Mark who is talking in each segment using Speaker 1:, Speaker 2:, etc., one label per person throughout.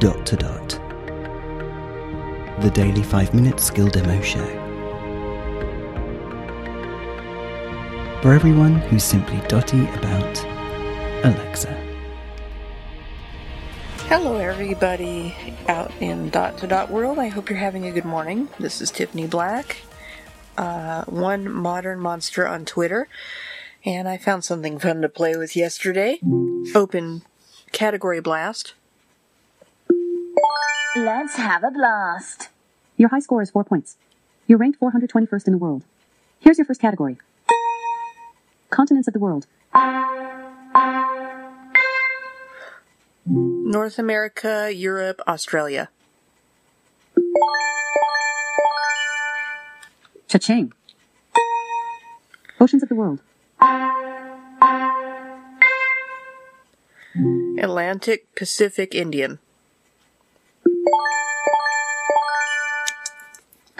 Speaker 1: Dot to Dot. The daily 5 minute skill demo show. For everyone who's simply dotty about Alexa.
Speaker 2: Hello, everybody out in dot to dot world. I hope you're having a good morning. This is Tiffany Black, uh, one modern monster on Twitter, and I found something fun to play with yesterday. Open category blast.
Speaker 3: Let's have a blast.
Speaker 4: Your high score is four points. You're ranked 421st in the world. Here's your first category Continents of the world.
Speaker 2: North America, Europe, Australia.
Speaker 4: Cha-ching. Oceans of the world.
Speaker 2: Atlantic, Pacific, Indian.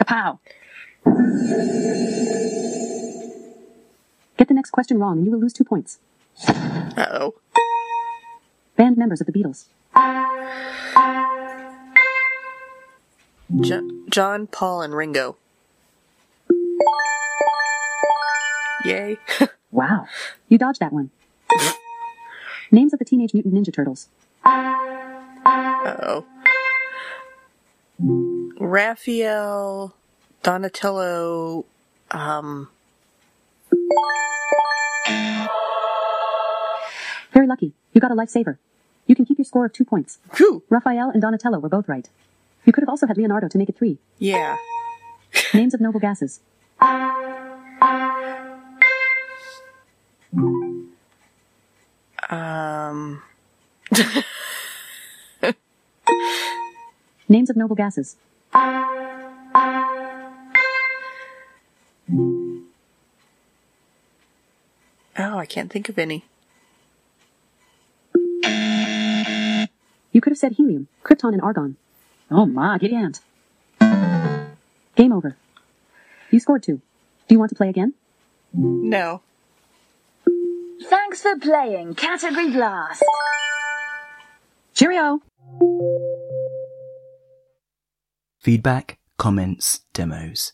Speaker 4: Kapow. Get the next question wrong and you will lose two points.
Speaker 2: Uh oh.
Speaker 4: Band members of the Beatles.
Speaker 2: Jo- John, Paul, and Ringo. Yay.
Speaker 4: Wow. You dodged that one. Names of the Teenage Mutant Ninja Turtles.
Speaker 2: Uh oh. Raphael, Donatello, um,
Speaker 4: Very lucky. You got a lifesaver. You can keep your score of two points.
Speaker 2: whew,
Speaker 4: Raphael and Donatello were both right. You could have also had Leonardo to make it three.
Speaker 2: yeah.
Speaker 4: Names of noble gases.
Speaker 2: Um,
Speaker 4: Names of noble gases.
Speaker 2: Oh, I can't think of any.
Speaker 4: You could have said helium, krypton, and argon. Oh my, get ant. Game over. You scored two. Do you want to play again?
Speaker 2: No.
Speaker 3: Thanks for playing Category Blast.
Speaker 4: Cheerio!
Speaker 1: Feedback, comments, demos.